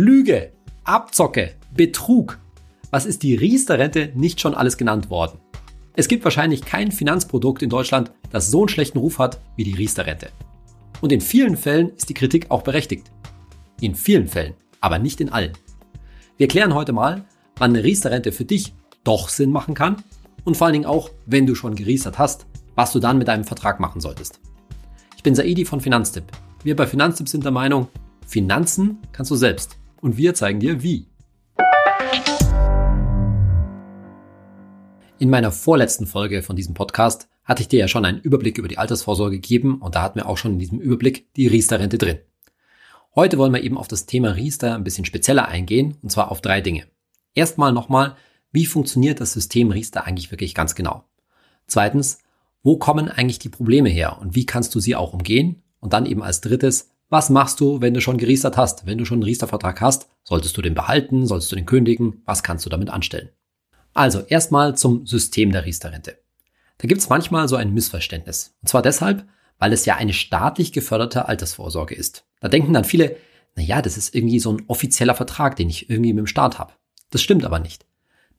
Lüge, Abzocke, Betrug. Was ist die Riester-Rente nicht schon alles genannt worden? Es gibt wahrscheinlich kein Finanzprodukt in Deutschland, das so einen schlechten Ruf hat wie die Riester-Rente. Und in vielen Fällen ist die Kritik auch berechtigt. In vielen Fällen, aber nicht in allen. Wir klären heute mal, wann eine Riester-Rente für dich doch Sinn machen kann und vor allen Dingen auch, wenn du schon geriestert hast, was du dann mit deinem Vertrag machen solltest. Ich bin Saidi von Finanztipp. Wir bei Finanztipp sind der Meinung, Finanzen kannst du selbst und wir zeigen dir wie. In meiner vorletzten Folge von diesem Podcast hatte ich dir ja schon einen Überblick über die Altersvorsorge gegeben und da hatten wir auch schon in diesem Überblick die Riester-Rente drin. Heute wollen wir eben auf das Thema Riester ein bisschen spezieller eingehen und zwar auf drei Dinge. Erstmal nochmal, wie funktioniert das System Riester eigentlich wirklich ganz genau? Zweitens, wo kommen eigentlich die Probleme her und wie kannst du sie auch umgehen? Und dann eben als drittes, was machst du, wenn du schon geriestert hast? Wenn du schon einen Riestervertrag hast, solltest du den behalten, solltest du den kündigen? Was kannst du damit anstellen? Also erstmal zum System der Riesterrente. Da gibt es manchmal so ein Missverständnis. Und zwar deshalb, weil es ja eine staatlich geförderte Altersvorsorge ist. Da denken dann viele, na ja, das ist irgendwie so ein offizieller Vertrag, den ich irgendwie mit dem Staat habe. Das stimmt aber nicht.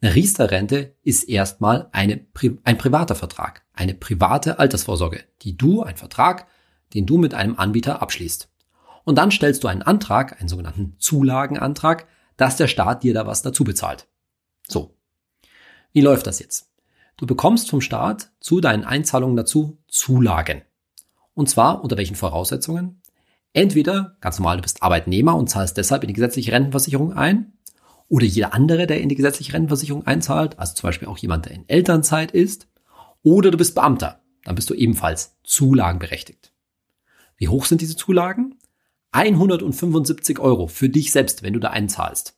Eine Riester-Rente ist erstmal eine, ein privater Vertrag, eine private Altersvorsorge, die du, ein Vertrag, den du mit einem Anbieter abschließt. Und dann stellst du einen Antrag, einen sogenannten Zulagenantrag, dass der Staat dir da was dazu bezahlt. So. Wie läuft das jetzt? Du bekommst vom Staat zu deinen Einzahlungen dazu Zulagen. Und zwar unter welchen Voraussetzungen? Entweder ganz normal, du bist Arbeitnehmer und zahlst deshalb in die gesetzliche Rentenversicherung ein, oder jeder andere, der in die gesetzliche Rentenversicherung einzahlt, also zum Beispiel auch jemand, der in Elternzeit ist, oder du bist Beamter, dann bist du ebenfalls zulagenberechtigt. Wie hoch sind diese Zulagen? 175 Euro für dich selbst, wenn du da einzahlst.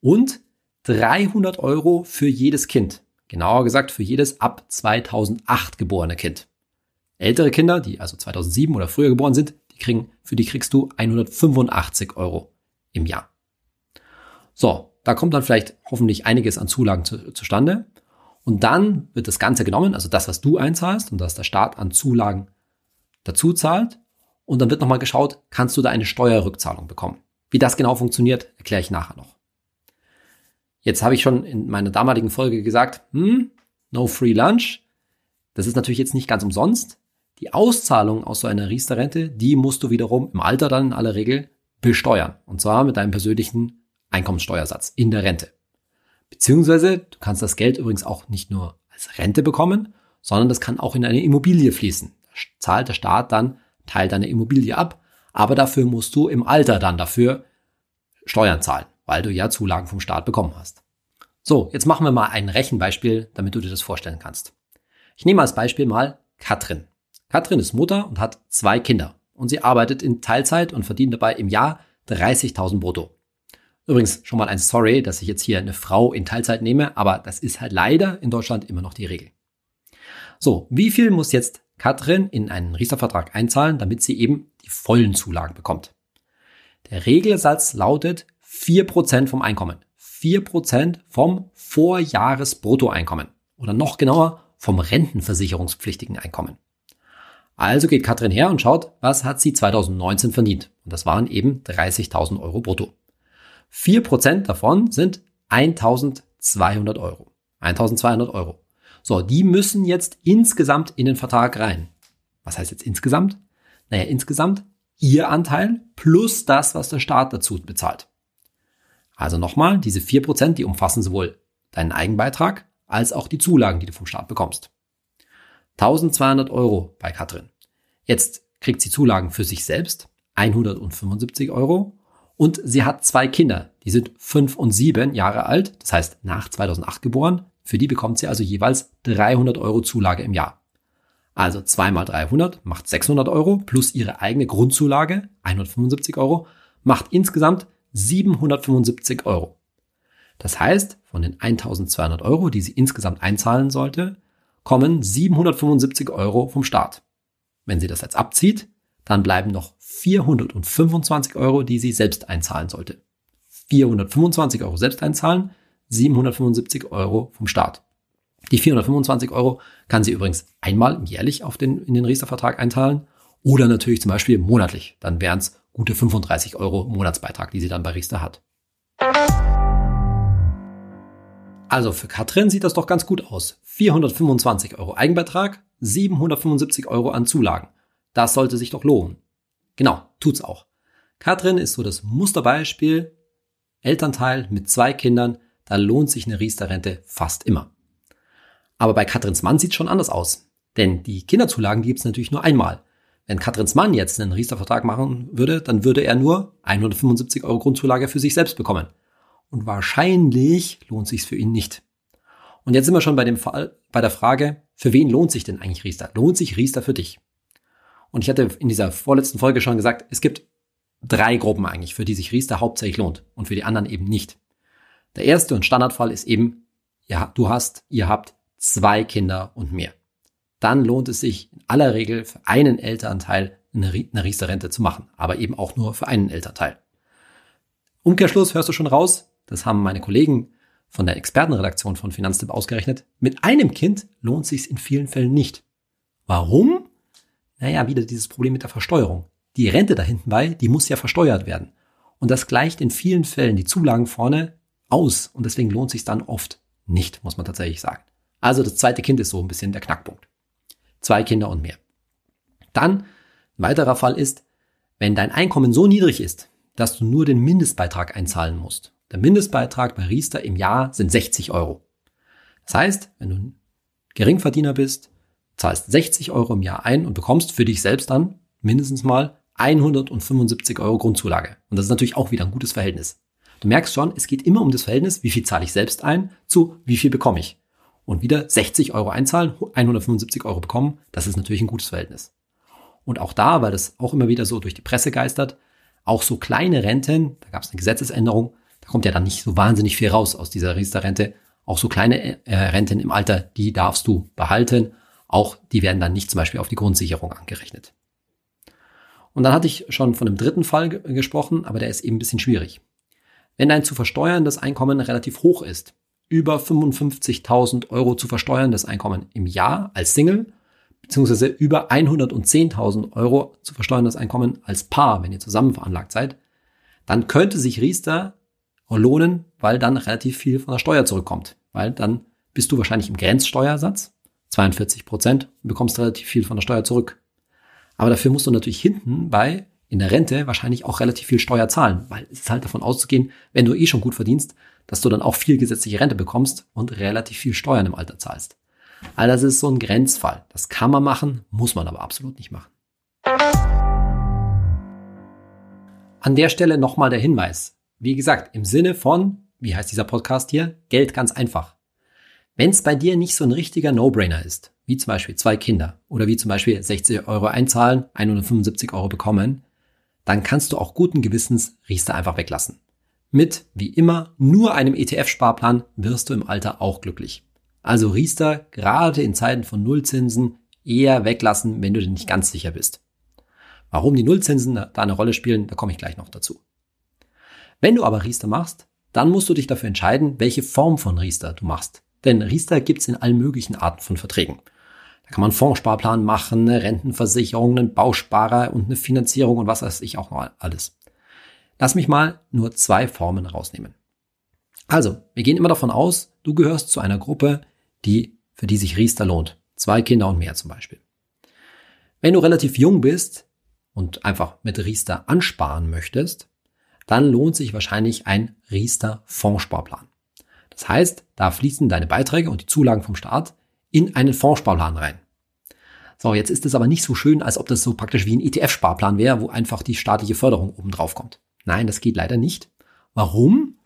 Und 300 Euro für jedes Kind. Genauer gesagt für jedes ab 2008 geborene Kind. Ältere Kinder, die also 2007 oder früher geboren sind, die kriegen, für die kriegst du 185 Euro im Jahr. So, da kommt dann vielleicht hoffentlich einiges an Zulagen zu, zustande. Und dann wird das Ganze genommen, also das, was du einzahlst und das der Staat an Zulagen dazu zahlt. Und dann wird nochmal geschaut, kannst du da eine Steuerrückzahlung bekommen. Wie das genau funktioniert, erkläre ich nachher noch. Jetzt habe ich schon in meiner damaligen Folge gesagt, hm, no free lunch. Das ist natürlich jetzt nicht ganz umsonst. Die Auszahlung aus so einer Riester-Rente, die musst du wiederum im Alter dann in aller Regel besteuern. Und zwar mit deinem persönlichen Einkommenssteuersatz in der Rente. Beziehungsweise du kannst das Geld übrigens auch nicht nur als Rente bekommen, sondern das kann auch in eine Immobilie fließen. Da zahlt der Staat dann Teil deiner Immobilie ab, aber dafür musst du im Alter dann dafür Steuern zahlen, weil du ja Zulagen vom Staat bekommen hast. So, jetzt machen wir mal ein Rechenbeispiel, damit du dir das vorstellen kannst. Ich nehme als Beispiel mal Katrin. Katrin ist Mutter und hat zwei Kinder und sie arbeitet in Teilzeit und verdient dabei im Jahr 30.000 brutto. Übrigens schon mal ein Sorry, dass ich jetzt hier eine Frau in Teilzeit nehme, aber das ist halt leider in Deutschland immer noch die Regel. So, wie viel muss jetzt Katrin in einen Riester-Vertrag einzahlen, damit sie eben die vollen Zulagen bekommt? Der Regelsatz lautet 4% vom Einkommen. 4% vom Vorjahresbruttoeinkommen. Oder noch genauer, vom rentenversicherungspflichtigen Einkommen. Also geht Katrin her und schaut, was hat sie 2019 verdient. Und das waren eben 30.000 Euro brutto. 4% davon sind 1200 Euro. 1200 Euro. So, die müssen jetzt insgesamt in den Vertrag rein. Was heißt jetzt insgesamt? Naja, insgesamt ihr Anteil plus das, was der Staat dazu bezahlt. Also nochmal, diese 4%, die umfassen sowohl deinen Eigenbeitrag als auch die Zulagen, die du vom Staat bekommst. 1200 Euro bei Katrin. Jetzt kriegt sie Zulagen für sich selbst, 175 Euro und sie hat zwei Kinder, die sind fünf und sieben Jahre alt, das heißt nach 2008 geboren. Für die bekommt sie also jeweils 300 Euro Zulage im Jahr. Also zweimal 300 macht 600 Euro plus ihre eigene Grundzulage 175 Euro macht insgesamt 775 Euro. Das heißt, von den 1200 Euro, die sie insgesamt einzahlen sollte, kommen 775 Euro vom Staat. Wenn sie das jetzt abzieht, dann bleiben noch 425 Euro, die sie selbst einzahlen sollte. 425 Euro selbst einzahlen, 775 Euro vom Staat. Die 425 Euro kann sie übrigens einmal jährlich auf den, in den Riester-Vertrag einzahlen oder natürlich zum Beispiel monatlich. Dann wären es gute 35 Euro Monatsbeitrag, die sie dann bei Riester hat. Also für Katrin sieht das doch ganz gut aus. 425 Euro Eigenbeitrag, 775 Euro an Zulagen. Das sollte sich doch lohnen. Genau, tut's auch. Katrin ist so das Musterbeispiel. Elternteil mit zwei Kindern, da lohnt sich eine Riester-Rente fast immer. Aber bei Katrins Mann sieht's schon anders aus. Denn die Kinderzulagen gibt's natürlich nur einmal. Wenn Katrins Mann jetzt einen Riester-Vertrag machen würde, dann würde er nur 175 Euro Grundzulage für sich selbst bekommen. Und wahrscheinlich lohnt sich's für ihn nicht. Und jetzt sind wir schon bei dem Fall, bei der Frage, für wen lohnt sich denn eigentlich Riester? Lohnt sich Riester für dich? Und ich hatte in dieser vorletzten Folge schon gesagt, es gibt drei Gruppen eigentlich, für die sich Riester hauptsächlich lohnt und für die anderen eben nicht. Der erste und Standardfall ist eben, ja, du hast, ihr habt zwei Kinder und mehr. Dann lohnt es sich in aller Regel für einen Elternteil eine, eine Riester-Rente zu machen, aber eben auch nur für einen Elternteil. Umkehrschluss hörst du schon raus, das haben meine Kollegen von der Expertenredaktion von Finanztipp ausgerechnet. Mit einem Kind lohnt sich in vielen Fällen nicht. Warum? Naja, wieder dieses Problem mit der Versteuerung. Die Rente da hinten bei, die muss ja versteuert werden. Und das gleicht in vielen Fällen die Zulagen vorne aus. Und deswegen lohnt sich dann oft nicht, muss man tatsächlich sagen. Also das zweite Kind ist so ein bisschen der Knackpunkt. Zwei Kinder und mehr. Dann, ein weiterer Fall ist, wenn dein Einkommen so niedrig ist, dass du nur den Mindestbeitrag einzahlen musst. Der Mindestbeitrag bei Riester im Jahr sind 60 Euro. Das heißt, wenn du ein Geringverdiener bist, zahlst 60 Euro im Jahr ein und bekommst für dich selbst dann mindestens mal 175 Euro Grundzulage. Und das ist natürlich auch wieder ein gutes Verhältnis. Du merkst schon, es geht immer um das Verhältnis, wie viel zahle ich selbst ein zu wie viel bekomme ich. Und wieder 60 Euro einzahlen, 175 Euro bekommen, das ist natürlich ein gutes Verhältnis. Und auch da, weil das auch immer wieder so durch die Presse geistert, auch so kleine Renten, da gab es eine Gesetzesänderung, da kommt ja dann nicht so wahnsinnig viel raus aus dieser Riester-Rente. Auch so kleine äh, Renten im Alter, die darfst du behalten. Auch die werden dann nicht zum Beispiel auf die Grundsicherung angerechnet. Und dann hatte ich schon von einem dritten Fall gesprochen, aber der ist eben ein bisschen schwierig. Wenn dein zu versteuerndes Einkommen relativ hoch ist, über 55.000 Euro zu versteuerndes Einkommen im Jahr als Single, beziehungsweise über 110.000 Euro zu versteuerndes Einkommen als Paar, wenn ihr zusammen veranlagt seid, dann könnte sich Riester lohnen, weil dann relativ viel von der Steuer zurückkommt. Weil dann bist du wahrscheinlich im Grenzsteuersatz, 42 Prozent, und bekommst relativ viel von der Steuer zurück. Aber dafür musst du natürlich hinten bei in der Rente wahrscheinlich auch relativ viel Steuer zahlen, weil es ist halt davon auszugehen, wenn du eh schon gut verdienst, dass du dann auch viel gesetzliche Rente bekommst und relativ viel Steuern im Alter zahlst. All das ist so ein Grenzfall. Das kann man machen, muss man aber absolut nicht machen. An der Stelle nochmal der Hinweis. Wie gesagt, im Sinne von, wie heißt dieser Podcast hier? Geld ganz einfach. Wenn es bei dir nicht so ein richtiger No-Brainer ist, wie zum Beispiel zwei Kinder oder wie zum Beispiel 60 Euro einzahlen, 175 Euro bekommen, dann kannst du auch guten Gewissens Riester einfach weglassen. Mit, wie immer, nur einem ETF-Sparplan wirst du im Alter auch glücklich. Also Riester gerade in Zeiten von Nullzinsen eher weglassen, wenn du dir nicht ganz sicher bist. Warum die Nullzinsen da eine Rolle spielen, da komme ich gleich noch dazu. Wenn du aber Riester machst, dann musst du dich dafür entscheiden, welche Form von Riester du machst. Denn Riester gibt's in allen möglichen Arten von Verträgen. Da kann man einen Fondssparplan machen, eine Rentenversicherung, einen Bausparer und eine Finanzierung und was weiß ich auch noch alles. Lass mich mal nur zwei Formen rausnehmen. Also, wir gehen immer davon aus, du gehörst zu einer Gruppe, die, für die sich Riester lohnt. Zwei Kinder und mehr zum Beispiel. Wenn du relativ jung bist und einfach mit Riester ansparen möchtest, dann lohnt sich wahrscheinlich ein Riester Fondssparplan. Das heißt, da fließen deine Beiträge und die Zulagen vom Staat in einen Fondssparplan rein. So, jetzt ist es aber nicht so schön, als ob das so praktisch wie ein ETF-Sparplan wäre, wo einfach die staatliche Förderung oben drauf kommt. Nein, das geht leider nicht. Warum?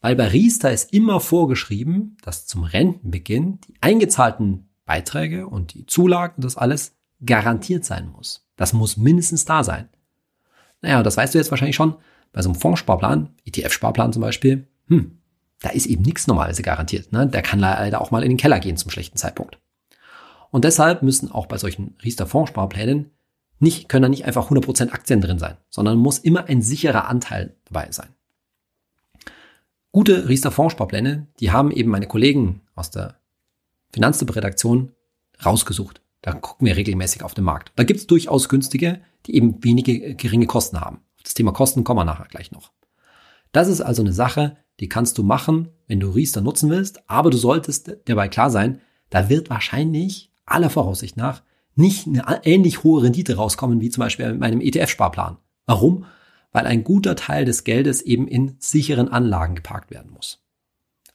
Weil bei Riester ist immer vorgeschrieben, dass zum Rentenbeginn die eingezahlten Beiträge und die Zulagen und das alles garantiert sein muss. Das muss mindestens da sein. Naja, das weißt du jetzt wahrscheinlich schon. Bei so einem Fondssparplan, ETF-Sparplan zum Beispiel, hm, da ist eben nichts Normales garantiert. Ne? Der kann leider auch mal in den Keller gehen zum schlechten Zeitpunkt. Und deshalb müssen auch bei solchen Riester-Fondssparplänen nicht, können da nicht einfach 100% Aktien drin sein, sondern muss immer ein sicherer Anteil dabei sein. Gute Riester-Fondssparpläne, die haben eben meine Kollegen aus der Finanztipp-Redaktion rausgesucht. Da gucken wir regelmäßig auf den Markt. Da gibt es durchaus günstige, die eben wenige geringe Kosten haben. Das Thema Kosten kommen wir nachher gleich noch. Das ist also eine Sache, die kannst du machen, wenn du Riester nutzen willst, aber du solltest dabei klar sein, da wird wahrscheinlich aller Voraussicht nach nicht eine ähnlich hohe Rendite rauskommen wie zum Beispiel mit meinem ETF-Sparplan. Warum? Weil ein guter Teil des Geldes eben in sicheren Anlagen geparkt werden muss.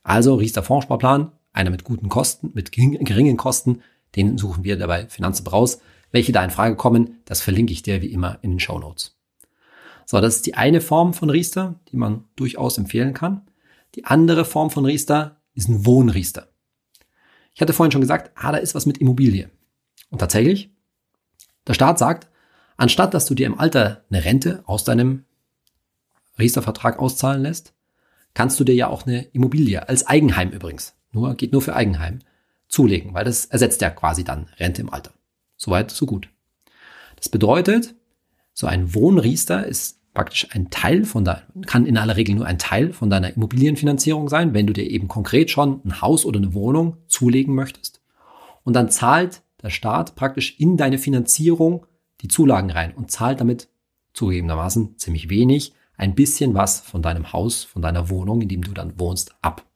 Also Riester Fondssparplan, einer mit guten Kosten, mit geringen Kosten, den suchen wir dabei Finanzen raus. Welche da in Frage kommen, das verlinke ich dir wie immer in den Show Notes. So, das ist die eine Form von Riester, die man durchaus empfehlen kann. Die andere Form von Riester ist ein Wohnriester. Ich hatte vorhin schon gesagt, ah, da ist was mit Immobilie. Und tatsächlich, der Staat sagt, anstatt dass du dir im Alter eine Rente aus deinem Riester-Vertrag auszahlen lässt, kannst du dir ja auch eine Immobilie als Eigenheim übrigens, nur geht nur für Eigenheim, zulegen, weil das ersetzt ja quasi dann Rente im Alter. Soweit, so gut. Das bedeutet, so ein Wohnriester ist praktisch ein Teil von deinem, kann in aller Regel nur ein Teil von deiner Immobilienfinanzierung sein, wenn du dir eben konkret schon ein Haus oder eine Wohnung zulegen möchtest. Und dann zahlt der Staat praktisch in deine Finanzierung die Zulagen rein und zahlt damit zugegebenermaßen ziemlich wenig, ein bisschen was von deinem Haus, von deiner Wohnung, in dem du dann wohnst, ab.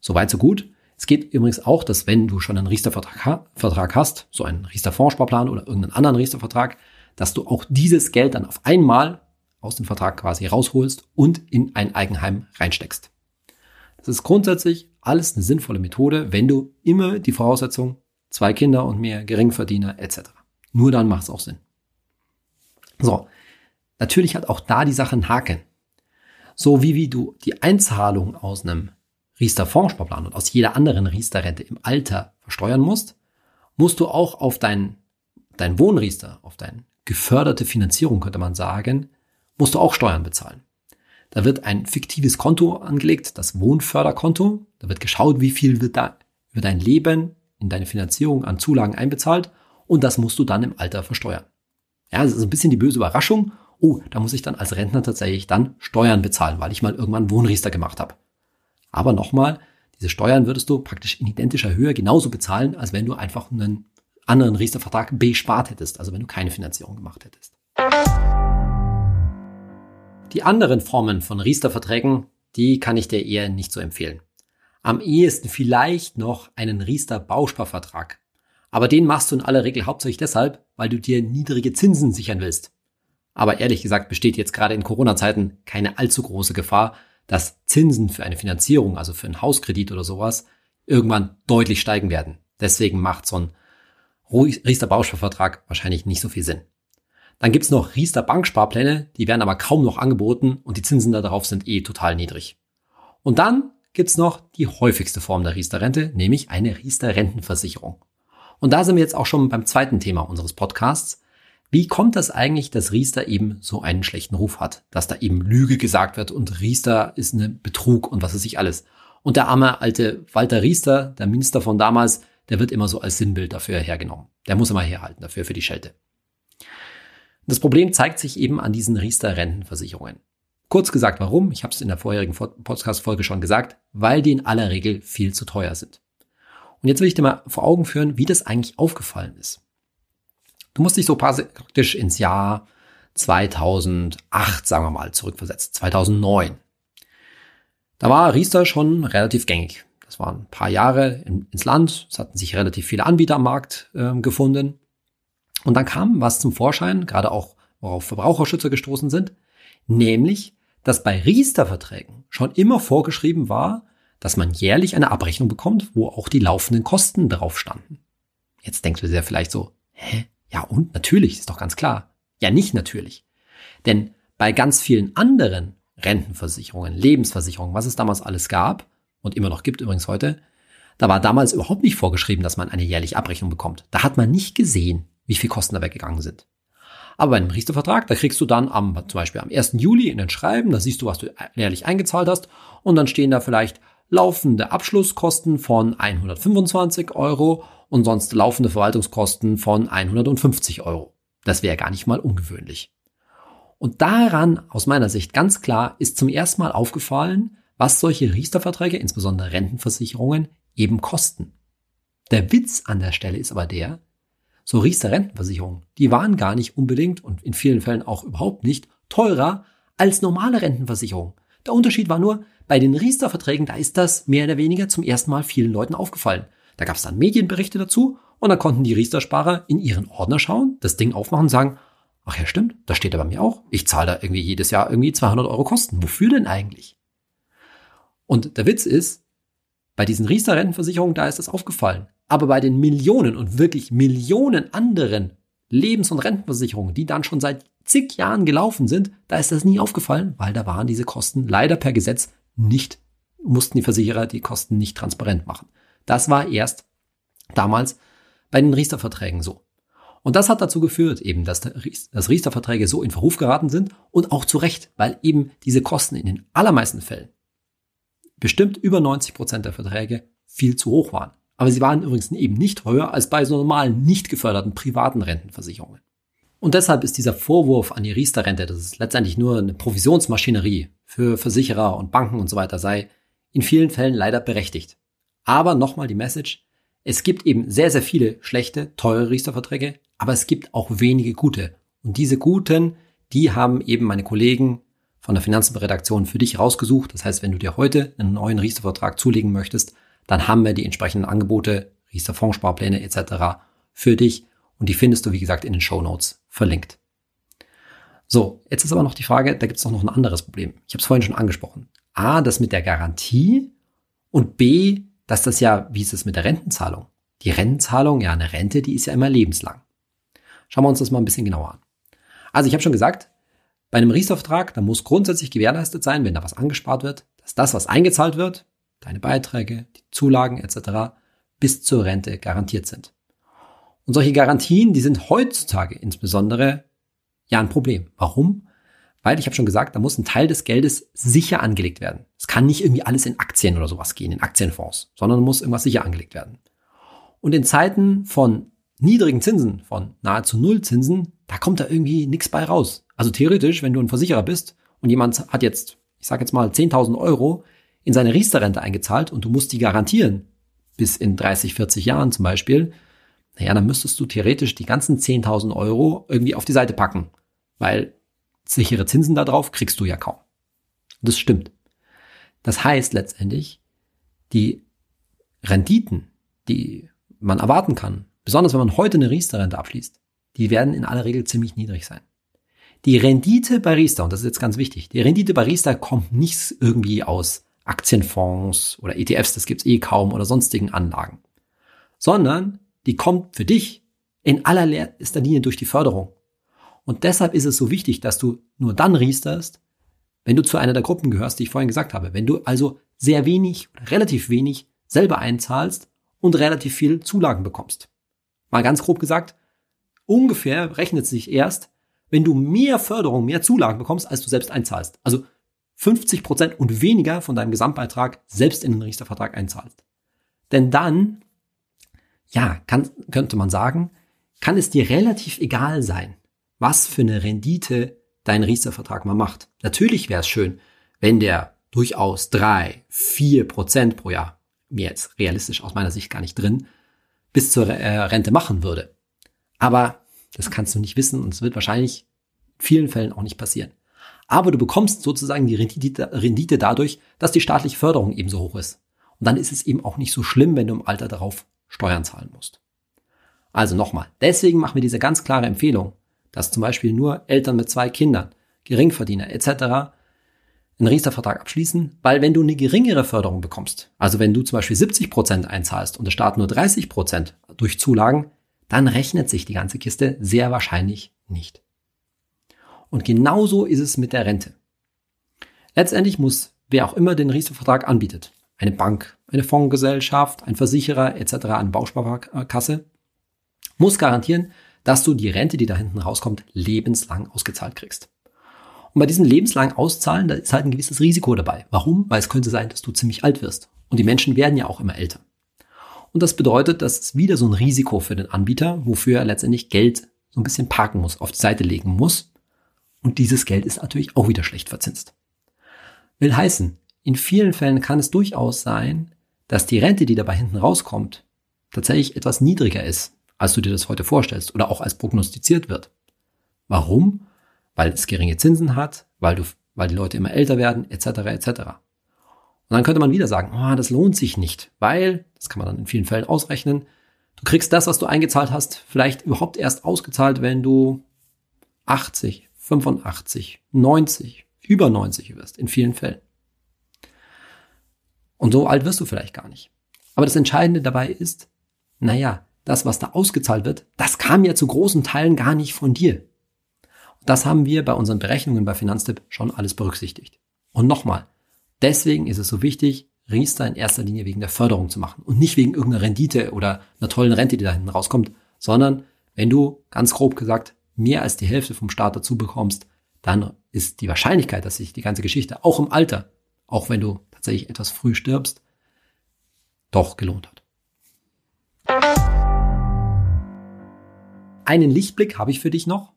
Soweit so gut. Es geht übrigens auch, dass wenn du schon einen Riester-Vertrag hast, so einen Riester-Fondssparplan oder irgendeinen anderen Riester-Vertrag, dass du auch dieses Geld dann auf einmal aus dem Vertrag quasi rausholst und in ein Eigenheim reinsteckst. Das ist grundsätzlich alles eine sinnvolle Methode, wenn du immer die Voraussetzung zwei Kinder und mehr, Geringverdiener etc. Nur dann macht es auch Sinn. So, natürlich hat auch da die Sache einen Haken. So wie, wie du die Einzahlung aus einem Riester-Fondssparplan und aus jeder anderen Riester-Rente im Alter versteuern musst, musst du auch auf dein, dein Wohnriester, auf deine geförderte Finanzierung, könnte man sagen, musst du auch Steuern bezahlen. Da wird ein fiktives Konto angelegt, das Wohnförderkonto. Da wird geschaut, wie viel wird da über dein Leben in deine Finanzierung an Zulagen einbezahlt und das musst du dann im Alter versteuern. Ja, das ist ein bisschen die böse Überraschung. Oh, da muss ich dann als Rentner tatsächlich dann Steuern bezahlen, weil ich mal irgendwann Wohnriester gemacht habe. Aber nochmal, diese Steuern würdest du praktisch in identischer Höhe genauso bezahlen, als wenn du einfach einen anderen Riester-Vertrag bespart hättest, also wenn du keine Finanzierung gemacht hättest. Die anderen Formen von Riester-Verträgen, die kann ich dir eher nicht so empfehlen. Am ehesten vielleicht noch einen Riester-Bausparvertrag. Aber den machst du in aller Regel hauptsächlich deshalb, weil du dir niedrige Zinsen sichern willst. Aber ehrlich gesagt besteht jetzt gerade in Corona-Zeiten keine allzu große Gefahr, dass Zinsen für eine Finanzierung, also für einen Hauskredit oder sowas, irgendwann deutlich steigen werden. Deswegen macht so ein Riester Bausparvertrag wahrscheinlich nicht so viel Sinn. Dann gibt's noch Riester Banksparpläne, die werden aber kaum noch angeboten und die Zinsen darauf sind eh total niedrig. Und dann gibt's noch die häufigste Form der Riester-Rente, nämlich eine Riester-Rentenversicherung. Und da sind wir jetzt auch schon beim zweiten Thema unseres Podcasts. Wie kommt das eigentlich, dass Riester eben so einen schlechten Ruf hat? Dass da eben Lüge gesagt wird und Riester ist eine Betrug und was weiß ich alles. Und der arme alte Walter Riester, der Minister von damals, der wird immer so als Sinnbild dafür hergenommen. Der muss immer herhalten dafür für die Schelte. Das Problem zeigt sich eben an diesen Riester-Rentenversicherungen. Kurz gesagt, warum? Ich habe es in der vorherigen Podcast-Folge schon gesagt, weil die in aller Regel viel zu teuer sind. Und jetzt will ich dir mal vor Augen führen, wie das eigentlich aufgefallen ist. Du musst dich so praktisch ins Jahr 2008, sagen wir mal, zurückversetzt, 2009. Da war Riester schon relativ gängig. Das waren ein paar Jahre in, ins Land. Es hatten sich relativ viele Anbieter am Markt äh, gefunden. Und dann kam was zum Vorschein, gerade auch worauf Verbraucherschützer gestoßen sind, nämlich dass bei Riester-Verträgen schon immer vorgeschrieben war, dass man jährlich eine Abrechnung bekommt, wo auch die laufenden Kosten drauf standen. Jetzt denkst du dir vielleicht so, hä? Ja und natürlich, ist doch ganz klar. Ja, nicht natürlich. Denn bei ganz vielen anderen Rentenversicherungen, Lebensversicherungen, was es damals alles gab und immer noch gibt übrigens heute, da war damals überhaupt nicht vorgeschrieben, dass man eine jährliche Abrechnung bekommt. Da hat man nicht gesehen, wie viel Kosten da weggegangen sind. Aber bei einem Riester-Vertrag, da kriegst du dann am, zum Beispiel am 1. Juli in den Schreiben, da siehst du, was du jährlich eingezahlt hast und dann stehen da vielleicht laufende Abschlusskosten von 125 Euro und sonst laufende Verwaltungskosten von 150 Euro. Das wäre gar nicht mal ungewöhnlich. Und daran, aus meiner Sicht ganz klar, ist zum ersten Mal aufgefallen, was solche Riester-Verträge, insbesondere Rentenversicherungen, eben kosten. Der Witz an der Stelle ist aber der, so Riester Rentenversicherungen, die waren gar nicht unbedingt und in vielen Fällen auch überhaupt nicht teurer als normale Rentenversicherung. Der Unterschied war nur, bei den Riester-Verträgen, da ist das mehr oder weniger zum ersten Mal vielen Leuten aufgefallen. Da gab es dann Medienberichte dazu und dann konnten die Riester-Sparer in ihren Ordner schauen, das Ding aufmachen und sagen, ach ja stimmt, das steht da bei mir auch. Ich zahle da irgendwie jedes Jahr irgendwie 200 Euro Kosten. Wofür denn eigentlich? Und der Witz ist, bei diesen Riester-Rentenversicherungen, da ist das aufgefallen. Aber bei den Millionen und wirklich Millionen anderen Lebens- und Rentenversicherungen, die dann schon seit zig Jahren gelaufen sind, da ist das nie aufgefallen, weil da waren diese Kosten leider per Gesetz nicht, mussten die Versicherer die Kosten nicht transparent machen. Das war erst damals bei den Riester-Verträgen so. Und das hat dazu geführt, eben, dass, dass Riester-Verträge so in Verruf geraten sind und auch zu Recht, weil eben diese Kosten in den allermeisten Fällen, bestimmt über 90 Prozent der Verträge, viel zu hoch waren. Aber sie waren übrigens eben nicht höher als bei so normalen, nicht geförderten privaten Rentenversicherungen. Und deshalb ist dieser Vorwurf an die Riester-Rente, dass es letztendlich nur eine Provisionsmaschinerie für Versicherer und Banken und so weiter sei, in vielen Fällen leider berechtigt. Aber nochmal die Message, es gibt eben sehr, sehr viele schlechte, teure Riester-Verträge, aber es gibt auch wenige gute. Und diese guten, die haben eben meine Kollegen von der Finanzenredaktion für dich rausgesucht. Das heißt, wenn du dir heute einen neuen Riester-Vertrag zulegen möchtest, dann haben wir die entsprechenden Angebote, Riester-Fondssparpläne etc. für dich und die findest du, wie gesagt, in den Show Notes verlinkt. So, jetzt ist aber noch die Frage, da gibt es noch ein anderes Problem. Ich habe es vorhin schon angesprochen. A, das mit der Garantie und B, dass das ja, wie ist es mit der Rentenzahlung? Die Rentenzahlung, ja, eine Rente, die ist ja immer lebenslang. Schauen wir uns das mal ein bisschen genauer an. Also ich habe schon gesagt, bei einem Riester-Vertrag, da muss grundsätzlich gewährleistet sein, wenn da was angespart wird, dass das, was eingezahlt wird, deine Beiträge, die Zulagen etc., bis zur Rente garantiert sind. Und solche Garantien, die sind heutzutage insbesondere ja ein Problem. Warum? Weil ich habe schon gesagt, da muss ein Teil des Geldes sicher angelegt werden. Es kann nicht irgendwie alles in Aktien oder sowas gehen, in Aktienfonds, sondern muss irgendwas sicher angelegt werden. Und in Zeiten von niedrigen Zinsen, von nahezu Nullzinsen, da kommt da irgendwie nichts bei raus. Also theoretisch, wenn du ein Versicherer bist und jemand hat jetzt, ich sage jetzt mal 10.000 Euro in seine Riester-Rente eingezahlt und du musst die garantieren, bis in 30, 40 Jahren zum Beispiel, naja, dann müsstest du theoretisch die ganzen 10.000 Euro irgendwie auf die Seite packen, weil sichere Zinsen darauf kriegst du ja kaum. Das stimmt. Das heißt letztendlich, die Renditen, die man erwarten kann, besonders wenn man heute eine Riester-Rente abschließt, die werden in aller Regel ziemlich niedrig sein. Die Rendite bei Riester, und das ist jetzt ganz wichtig, die Rendite bei Riester kommt nicht irgendwie aus Aktienfonds oder ETFs, das gibt's eh kaum, oder sonstigen Anlagen, sondern die kommt für dich in allererster Linie durch die Förderung. Und deshalb ist es so wichtig, dass du nur dann riesterst, wenn du zu einer der Gruppen gehörst, die ich vorhin gesagt habe. Wenn du also sehr wenig oder relativ wenig selber einzahlst und relativ viel Zulagen bekommst. Mal ganz grob gesagt, ungefähr rechnet sich erst, wenn du mehr Förderung, mehr Zulagen bekommst, als du selbst einzahlst. Also 50 Prozent und weniger von deinem Gesamtbeitrag selbst in den Riestervertrag einzahlst. Denn dann ja, kann, könnte man sagen, kann es dir relativ egal sein, was für eine Rendite dein Riester-Vertrag mal macht. Natürlich wäre es schön, wenn der durchaus drei, vier Prozent pro Jahr, mir jetzt realistisch aus meiner Sicht gar nicht drin, bis zur äh, Rente machen würde. Aber das kannst du nicht wissen und es wird wahrscheinlich in vielen Fällen auch nicht passieren. Aber du bekommst sozusagen die Rendite, Rendite dadurch, dass die staatliche Förderung eben so hoch ist. Und dann ist es eben auch nicht so schlimm, wenn du im Alter darauf Steuern zahlen musst. Also nochmal, deswegen machen wir diese ganz klare Empfehlung, dass zum Beispiel nur Eltern mit zwei Kindern, Geringverdiener etc. einen Riester-Vertrag abschließen, weil wenn du eine geringere Förderung bekommst, also wenn du zum Beispiel 70 Prozent einzahlst und der Staat nur 30 Prozent durch Zulagen, dann rechnet sich die ganze Kiste sehr wahrscheinlich nicht. Und genauso ist es mit der Rente. Letztendlich muss wer auch immer den Riester-Vertrag anbietet, eine Bank, eine Fondsgesellschaft, ein Versicherer etc., eine Bausparkasse, muss garantieren, dass du die Rente, die da hinten rauskommt, lebenslang ausgezahlt kriegst. Und bei diesem lebenslang Auszahlen, da ist halt ein gewisses Risiko dabei. Warum? Weil es könnte sein, dass du ziemlich alt wirst. Und die Menschen werden ja auch immer älter. Und das bedeutet, dass es wieder so ein Risiko für den Anbieter, wofür er letztendlich Geld so ein bisschen parken muss, auf die Seite legen muss. Und dieses Geld ist natürlich auch wieder schlecht verzinst. Will heißen, in vielen Fällen kann es durchaus sein, dass die Rente, die dabei hinten rauskommt, tatsächlich etwas niedriger ist, als du dir das heute vorstellst oder auch als prognostiziert wird. Warum? weil es geringe Zinsen hat, weil du, weil die Leute immer älter werden, etc. etc. Und dann könnte man wieder sagen, oh, das lohnt sich nicht, weil, das kann man dann in vielen Fällen ausrechnen, du kriegst das, was du eingezahlt hast, vielleicht überhaupt erst ausgezahlt, wenn du 80, 85, 90, über 90 wirst, in vielen Fällen. Und so alt wirst du vielleicht gar nicht. Aber das Entscheidende dabei ist, naja, das, was da ausgezahlt wird, das kam ja zu großen Teilen gar nicht von dir. Das haben wir bei unseren Berechnungen bei Finanztipp schon alles berücksichtigt. Und nochmal, deswegen ist es so wichtig, Riester in erster Linie wegen der Förderung zu machen und nicht wegen irgendeiner Rendite oder einer tollen Rente, die da hinten rauskommt, sondern wenn du ganz grob gesagt mehr als die Hälfte vom Staat dazu bekommst, dann ist die Wahrscheinlichkeit, dass sich die ganze Geschichte auch im Alter, auch wenn du tatsächlich etwas früh stirbst, doch gelohnt hat. Einen Lichtblick habe ich für dich noch.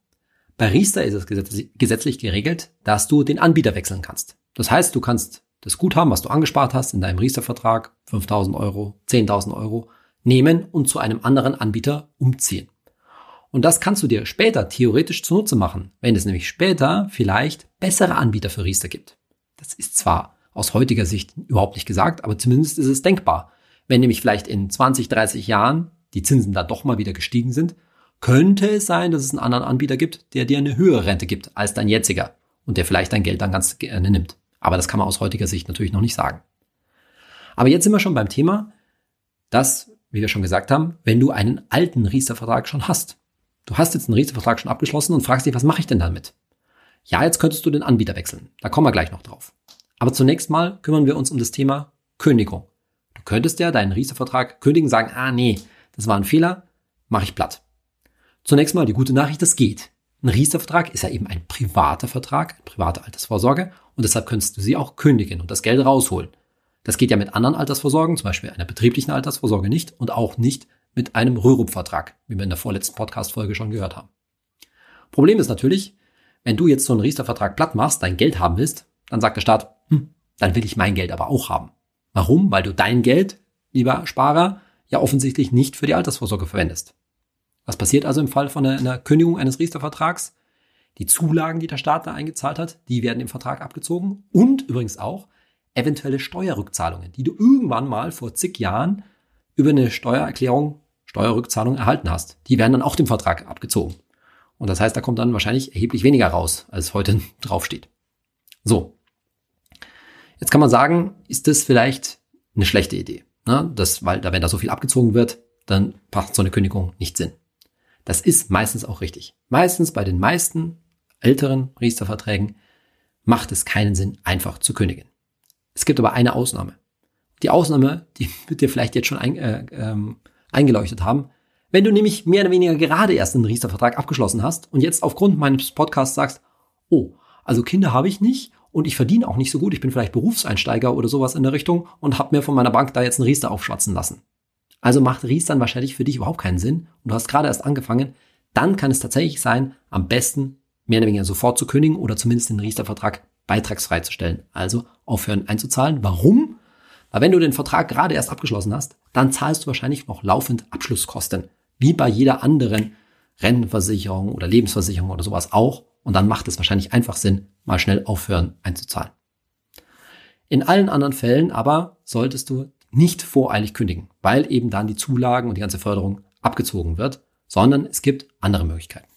Bei Riester ist es gesetzlich geregelt, dass du den Anbieter wechseln kannst. Das heißt, du kannst das Guthaben, was du angespart hast in deinem Riester-Vertrag, 5000 Euro, 10.000 Euro, nehmen und zu einem anderen Anbieter umziehen. Und das kannst du dir später theoretisch zunutze machen, wenn es nämlich später vielleicht bessere Anbieter für Riester gibt. Das ist zwar aus heutiger Sicht überhaupt nicht gesagt, aber zumindest ist es denkbar. Wenn nämlich vielleicht in 20, 30 Jahren die Zinsen da doch mal wieder gestiegen sind, könnte es sein, dass es einen anderen Anbieter gibt, der dir eine höhere Rente gibt als dein jetziger und der vielleicht dein Geld dann ganz gerne nimmt. Aber das kann man aus heutiger Sicht natürlich noch nicht sagen. Aber jetzt sind wir schon beim Thema, dass, wie wir schon gesagt haben, wenn du einen alten Riester-Vertrag schon hast. Du hast jetzt einen Riester-Vertrag schon abgeschlossen und fragst dich, was mache ich denn damit? Ja, jetzt könntest du den Anbieter wechseln. Da kommen wir gleich noch drauf. Aber zunächst mal kümmern wir uns um das Thema Kündigung. Du könntest ja deinen Riester-Vertrag kündigen, sagen, ah nee, das war ein Fehler, mache ich platt. Zunächst mal die gute Nachricht, das geht. Ein Riester-Vertrag ist ja eben ein privater Vertrag, eine private Altersvorsorge und deshalb könntest du sie auch kündigen und das Geld rausholen. Das geht ja mit anderen Altersvorsorgen, zum Beispiel einer betrieblichen Altersvorsorge nicht und auch nicht mit einem Rürup-Vertrag, wie wir in der vorletzten Podcast-Folge schon gehört haben. Problem ist natürlich, wenn du jetzt so einen Riester-Vertrag platt machst, dein Geld haben willst, dann sagt der Staat, hm, dann will ich mein Geld aber auch haben. Warum? Weil du dein Geld, lieber Sparer, ja offensichtlich nicht für die Altersvorsorge verwendest. Was passiert also im Fall von einer, einer Kündigung eines Riester-Vertrags? Die Zulagen, die der Staat da eingezahlt hat, die werden im Vertrag abgezogen und übrigens auch eventuelle Steuerrückzahlungen, die du irgendwann mal vor zig Jahren über eine Steuererklärung, Steuerrückzahlung erhalten hast. Die werden dann auch dem Vertrag abgezogen. Und das heißt, da kommt dann wahrscheinlich erheblich weniger raus, als heute draufsteht. So. Jetzt kann man sagen, ist das vielleicht eine schlechte Idee? Ne? Das, weil da, wenn da so viel abgezogen wird, dann macht so eine Kündigung nicht Sinn. Das ist meistens auch richtig. Meistens bei den meisten älteren Riester-Verträgen macht es keinen Sinn, einfach zu kündigen. Es gibt aber eine Ausnahme. Die Ausnahme, die wird dir vielleicht jetzt schon ein, äh, ähm, eingeleuchtet haben. Wenn du nämlich mehr oder weniger gerade erst einen Riester-Vertrag abgeschlossen hast und jetzt aufgrund meines Podcasts sagst, oh, also Kinder habe ich nicht und ich verdiene auch nicht so gut, ich bin vielleicht Berufseinsteiger oder sowas in der Richtung und habe mir von meiner Bank da jetzt einen Riester aufschwatzen lassen. Also macht Ries dann wahrscheinlich für dich überhaupt keinen Sinn und du hast gerade erst angefangen, dann kann es tatsächlich sein, am besten mehr oder weniger sofort zu kündigen oder zumindest den Riester-Vertrag beitragsfrei zu stellen. Also aufhören einzuzahlen. Warum? Weil wenn du den Vertrag gerade erst abgeschlossen hast, dann zahlst du wahrscheinlich noch laufend Abschlusskosten. Wie bei jeder anderen Rennversicherung oder Lebensversicherung oder sowas auch. Und dann macht es wahrscheinlich einfach Sinn, mal schnell aufhören einzuzahlen. In allen anderen Fällen aber solltest du nicht voreilig kündigen, weil eben dann die Zulagen und die ganze Förderung abgezogen wird, sondern es gibt andere Möglichkeiten.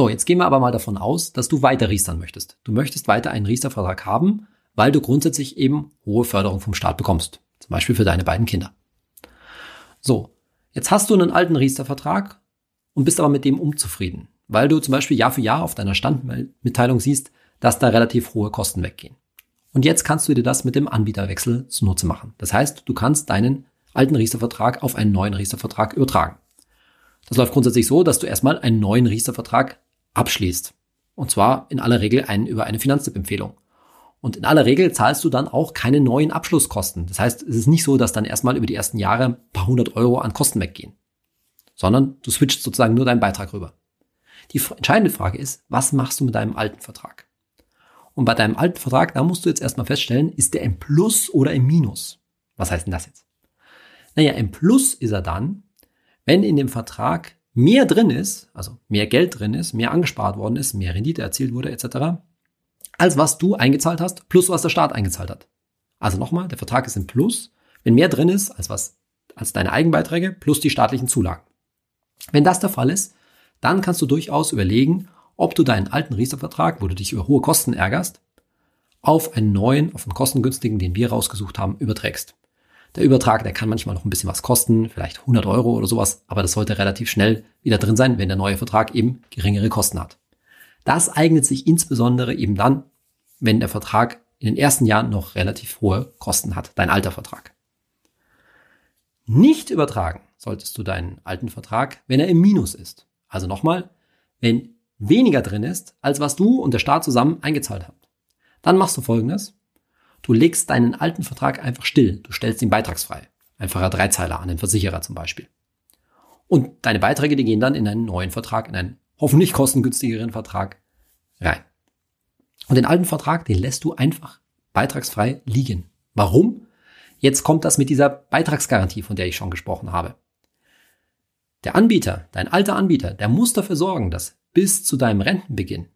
So, jetzt gehen wir aber mal davon aus, dass du weiter riestern möchtest. Du möchtest weiter einen Riester-Vertrag haben, weil du grundsätzlich eben hohe Förderung vom Staat bekommst. Zum Beispiel für deine beiden Kinder. So, jetzt hast du einen alten Riester-Vertrag und bist aber mit dem unzufrieden, weil du zum Beispiel Jahr für Jahr auf deiner Standmitteilung siehst, dass da relativ hohe Kosten weggehen. Und jetzt kannst du dir das mit dem Anbieterwechsel zunutze machen. Das heißt, du kannst deinen alten Riester-Vertrag auf einen neuen Riester-Vertrag übertragen. Das läuft grundsätzlich so, dass du erstmal einen neuen Riester-Vertrag abschließt. Und zwar in aller Regel einen über eine Finanztipp-Empfehlung. Und in aller Regel zahlst du dann auch keine neuen Abschlusskosten. Das heißt, es ist nicht so, dass dann erstmal über die ersten Jahre ein paar hundert Euro an Kosten weggehen. Sondern du switchst sozusagen nur deinen Beitrag rüber. Die entscheidende Frage ist, was machst du mit deinem alten Vertrag? Und bei deinem alten Vertrag, da musst du jetzt erstmal feststellen, ist der im Plus oder im Minus? Was heißt denn das jetzt? Naja, im Plus ist er dann, wenn in dem Vertrag mehr drin ist, also mehr Geld drin ist, mehr angespart worden ist, mehr Rendite erzielt wurde etc., als was du eingezahlt hast, plus was der Staat eingezahlt hat. Also nochmal, der Vertrag ist im Plus, wenn mehr drin ist, als was, als deine Eigenbeiträge, plus die staatlichen Zulagen. Wenn das der Fall ist, dann kannst du durchaus überlegen, ob du deinen alten Riester-Vertrag, wo du dich über hohe Kosten ärgerst, auf einen neuen, auf einen kostengünstigen, den wir rausgesucht haben, überträgst. Der Übertrag, der kann manchmal noch ein bisschen was kosten, vielleicht 100 Euro oder sowas, aber das sollte relativ schnell wieder drin sein, wenn der neue Vertrag eben geringere Kosten hat. Das eignet sich insbesondere eben dann, wenn der Vertrag in den ersten Jahren noch relativ hohe Kosten hat, dein alter Vertrag. Nicht übertragen solltest du deinen alten Vertrag, wenn er im Minus ist. Also nochmal, wenn weniger drin ist, als was du und der Staat zusammen eingezahlt habt. Dann machst du folgendes. Du legst deinen alten Vertrag einfach still. Du stellst ihn beitragsfrei. Einfacher Dreizeiler an den Versicherer zum Beispiel. Und deine Beiträge, die gehen dann in einen neuen Vertrag, in einen hoffentlich kostengünstigeren Vertrag rein. Und den alten Vertrag, den lässt du einfach beitragsfrei liegen. Warum? Jetzt kommt das mit dieser Beitragsgarantie, von der ich schon gesprochen habe. Der Anbieter, dein alter Anbieter, der muss dafür sorgen, dass bis zu deinem Rentenbeginn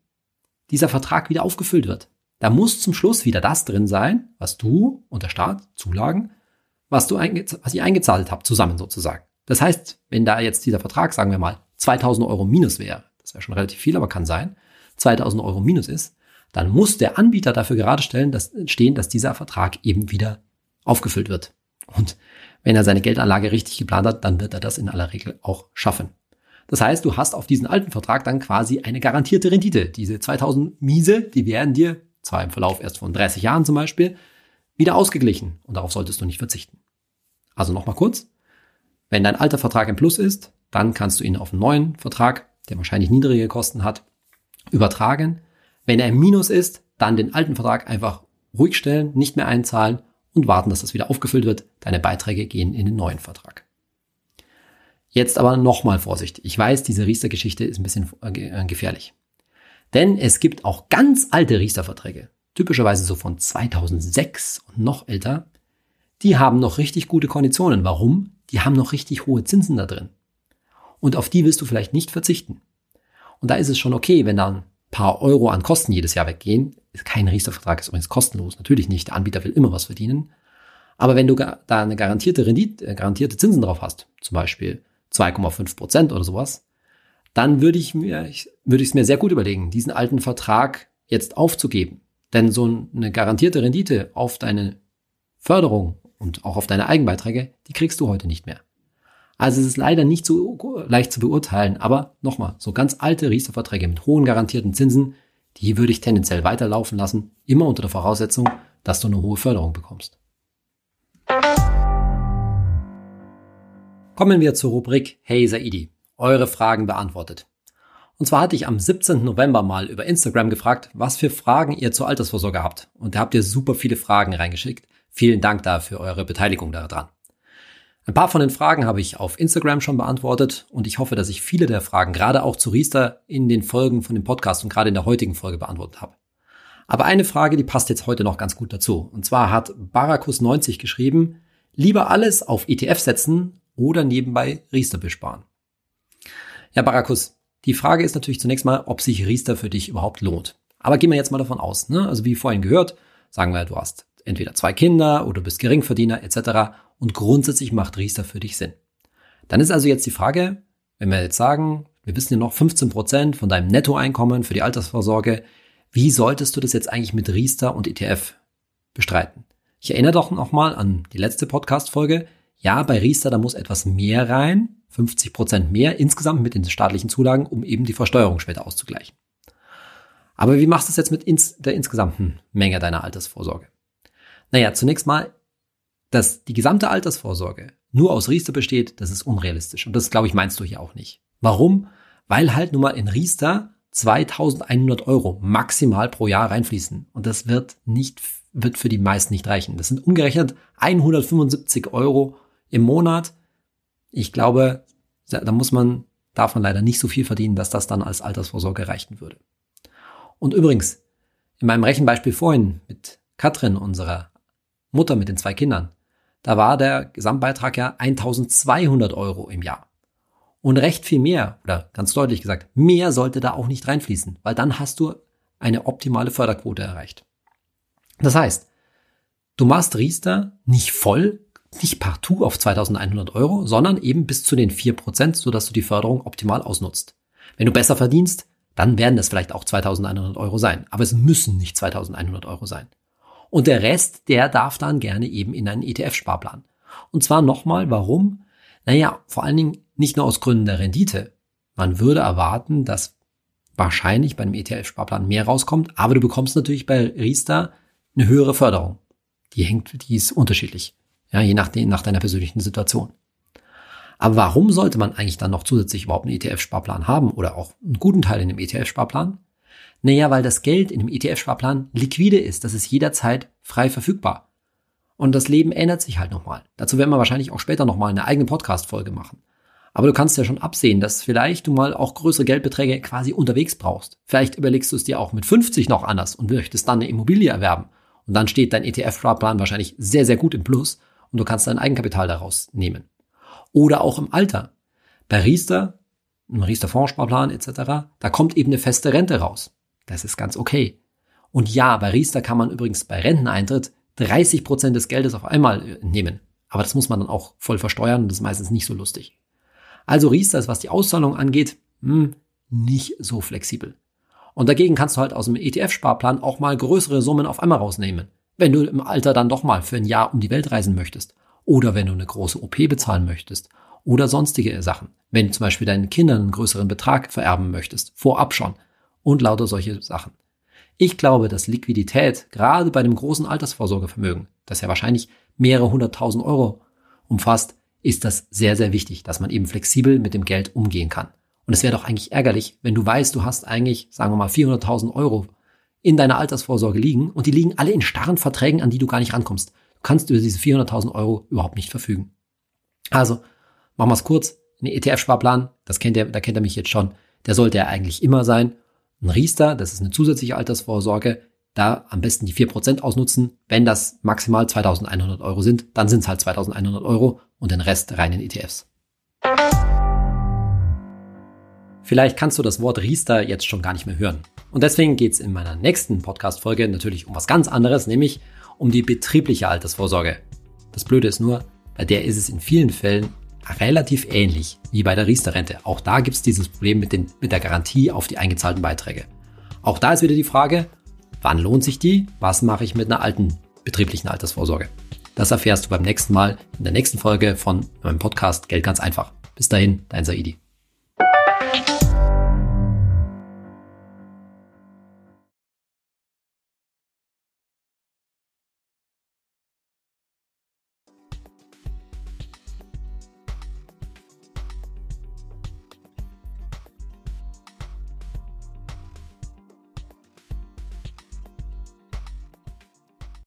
dieser Vertrag wieder aufgefüllt wird. Da muss zum Schluss wieder das drin sein, was du und der Staat, Zulagen, was du was ihr eingezahlt habt, zusammen sozusagen. Das heißt, wenn da jetzt dieser Vertrag, sagen wir mal, 2000 Euro minus wäre, das wäre schon relativ viel, aber kann sein, 2000 Euro minus ist, dann muss der Anbieter dafür gerade stellen, dass, stehen, dass dieser Vertrag eben wieder aufgefüllt wird. Und wenn er seine Geldanlage richtig geplant hat, dann wird er das in aller Regel auch schaffen. Das heißt, du hast auf diesen alten Vertrag dann quasi eine garantierte Rendite. Diese 2000 Miese, die werden dir zwar im Verlauf erst von 30 Jahren zum Beispiel, wieder ausgeglichen und darauf solltest du nicht verzichten. Also nochmal kurz. Wenn dein alter Vertrag im Plus ist, dann kannst du ihn auf einen neuen Vertrag, der wahrscheinlich niedrige Kosten hat, übertragen. Wenn er im Minus ist, dann den alten Vertrag einfach ruhig stellen, nicht mehr einzahlen und warten, dass das wieder aufgefüllt wird. Deine Beiträge gehen in den neuen Vertrag. Jetzt aber nochmal Vorsicht. Ich weiß, diese Riester-Geschichte ist ein bisschen äh, gefährlich. Denn es gibt auch ganz alte Riester-Verträge, typischerweise so von 2006 und noch älter, die haben noch richtig gute Konditionen. Warum? Die haben noch richtig hohe Zinsen da drin. Und auf die willst du vielleicht nicht verzichten. Und da ist es schon okay, wenn da ein paar Euro an Kosten jedes Jahr weggehen. Kein Riester-Vertrag ist übrigens kostenlos, natürlich nicht. Der Anbieter will immer was verdienen. Aber wenn du da eine garantierte Rendite, äh, garantierte Zinsen drauf hast, zum Beispiel 2,5 Prozent oder sowas, dann würde ich mir, würde ich es mir sehr gut überlegen, diesen alten Vertrag jetzt aufzugeben. Denn so eine garantierte Rendite auf deine Förderung und auch auf deine Eigenbeiträge, die kriegst du heute nicht mehr. Also es ist leider nicht so leicht zu beurteilen, aber nochmal, so ganz alte Riester-Verträge mit hohen garantierten Zinsen, die würde ich tendenziell weiterlaufen lassen, immer unter der Voraussetzung, dass du eine hohe Förderung bekommst. Kommen wir zur Rubrik Hey Saidi eure Fragen beantwortet. Und zwar hatte ich am 17. November mal über Instagram gefragt, was für Fragen ihr zur Altersvorsorge habt. Und da habt ihr super viele Fragen reingeschickt. Vielen Dank dafür eure Beteiligung daran. Ein paar von den Fragen habe ich auf Instagram schon beantwortet und ich hoffe, dass ich viele der Fragen gerade auch zu Riester in den Folgen von dem Podcast und gerade in der heutigen Folge beantwortet habe. Aber eine Frage, die passt jetzt heute noch ganz gut dazu. Und zwar hat Barakus90 geschrieben, lieber alles auf ETF setzen oder nebenbei Riester besparen. Ja, Barakus, die Frage ist natürlich zunächst mal, ob sich Riester für dich überhaupt lohnt. Aber gehen wir jetzt mal davon aus, ne? also wie vorhin gehört, sagen wir, du hast entweder zwei Kinder oder du bist Geringverdiener etc. und grundsätzlich macht Riester für dich Sinn. Dann ist also jetzt die Frage, wenn wir jetzt sagen, wir wissen ja noch 15 Prozent von deinem Nettoeinkommen für die Altersvorsorge, wie solltest du das jetzt eigentlich mit Riester und ETF bestreiten? Ich erinnere doch nochmal an die letzte Podcast-Folge. Ja, bei Riester, da muss etwas mehr rein, 50 Prozent mehr insgesamt mit den staatlichen Zulagen, um eben die Versteuerung später auszugleichen. Aber wie machst du es jetzt mit ins, der insgesamten Menge deiner Altersvorsorge? Naja, zunächst mal, dass die gesamte Altersvorsorge nur aus Riester besteht, das ist unrealistisch. Und das, glaube ich, meinst du hier auch nicht. Warum? Weil halt nun mal in Riester 2100 Euro maximal pro Jahr reinfließen. Und das wird nicht, wird für die meisten nicht reichen. Das sind umgerechnet 175 Euro im Monat ich glaube, da muss man, darf man leider nicht so viel verdienen, dass das dann als Altersvorsorge reichen würde. Und übrigens, in meinem Rechenbeispiel vorhin mit Katrin, unserer Mutter mit den zwei Kindern, da war der Gesamtbeitrag ja 1200 Euro im Jahr. Und recht viel mehr, oder ganz deutlich gesagt, mehr sollte da auch nicht reinfließen, weil dann hast du eine optimale Förderquote erreicht. Das heißt, du machst Riester nicht voll, nicht partout auf 2100 Euro, sondern eben bis zu den 4%, sodass du die Förderung optimal ausnutzt. Wenn du besser verdienst, dann werden es vielleicht auch 2100 Euro sein. Aber es müssen nicht 2100 Euro sein. Und der Rest, der darf dann gerne eben in einen ETF-Sparplan. Und zwar nochmal, warum? Naja, vor allen Dingen nicht nur aus Gründen der Rendite. Man würde erwarten, dass wahrscheinlich bei einem ETF-Sparplan mehr rauskommt, aber du bekommst natürlich bei Riester eine höhere Förderung. Die hängt, die ist unterschiedlich. Ja, je nachdem, nach deiner persönlichen Situation. Aber warum sollte man eigentlich dann noch zusätzlich überhaupt einen ETF-Sparplan haben oder auch einen guten Teil in dem ETF-Sparplan? Naja, weil das Geld in dem ETF-Sparplan liquide ist. Das ist jederzeit frei verfügbar. Und das Leben ändert sich halt nochmal. Dazu werden wir wahrscheinlich auch später nochmal eine eigene Podcast-Folge machen. Aber du kannst ja schon absehen, dass vielleicht du mal auch größere Geldbeträge quasi unterwegs brauchst. Vielleicht überlegst du es dir auch mit 50 noch anders und möchtest dann eine Immobilie erwerben. Und dann steht dein ETF-Sparplan wahrscheinlich sehr, sehr gut im Plus und du kannst dein Eigenkapital daraus nehmen. Oder auch im Alter. Bei Riester, im Riester-Fondssparplan etc., da kommt eben eine feste Rente raus. Das ist ganz okay. Und ja, bei Riester kann man übrigens bei Renteneintritt 30 Prozent des Geldes auf einmal äh, nehmen. Aber das muss man dann auch voll versteuern und das ist meistens nicht so lustig. Also Riester ist, was die Auszahlung angeht, hm, nicht so flexibel. Und dagegen kannst du halt aus dem ETF-Sparplan auch mal größere Summen auf einmal rausnehmen. Wenn du im Alter dann doch mal für ein Jahr um die Welt reisen möchtest. Oder wenn du eine große OP bezahlen möchtest. Oder sonstige Sachen. Wenn du zum Beispiel deinen Kindern einen größeren Betrag vererben möchtest. Vorab schon. Und lauter solche Sachen. Ich glaube, dass Liquidität gerade bei dem großen Altersvorsorgevermögen, das ja wahrscheinlich mehrere hunderttausend Euro umfasst, ist das sehr, sehr wichtig, dass man eben flexibel mit dem Geld umgehen kann. Und es wäre doch eigentlich ärgerlich, wenn du weißt, du hast eigentlich, sagen wir mal, 400.000 Euro in deiner Altersvorsorge liegen und die liegen alle in starren Verträgen, an die du gar nicht rankommst. Du kannst über diese 400.000 Euro überhaupt nicht verfügen. Also, machen wir es kurz. Ein ETF-Sparplan, das kennt er, da kennt er mich jetzt schon, der sollte ja eigentlich immer sein. Ein Riester, das ist eine zusätzliche Altersvorsorge, da am besten die 4% ausnutzen. Wenn das maximal 2100 Euro sind, dann sind es halt 2100 Euro und den Rest rein in ETFs. Vielleicht kannst du das Wort Riester jetzt schon gar nicht mehr hören. Und deswegen geht es in meiner nächsten Podcast-Folge natürlich um was ganz anderes, nämlich um die betriebliche Altersvorsorge. Das Blöde ist nur, bei der ist es in vielen Fällen relativ ähnlich wie bei der Riester-Rente. Auch da gibt es dieses Problem mit, den, mit der Garantie auf die eingezahlten Beiträge. Auch da ist wieder die Frage, wann lohnt sich die? Was mache ich mit einer alten betrieblichen Altersvorsorge? Das erfährst du beim nächsten Mal in der nächsten Folge von meinem Podcast Geld ganz einfach. Bis dahin, dein Saidi.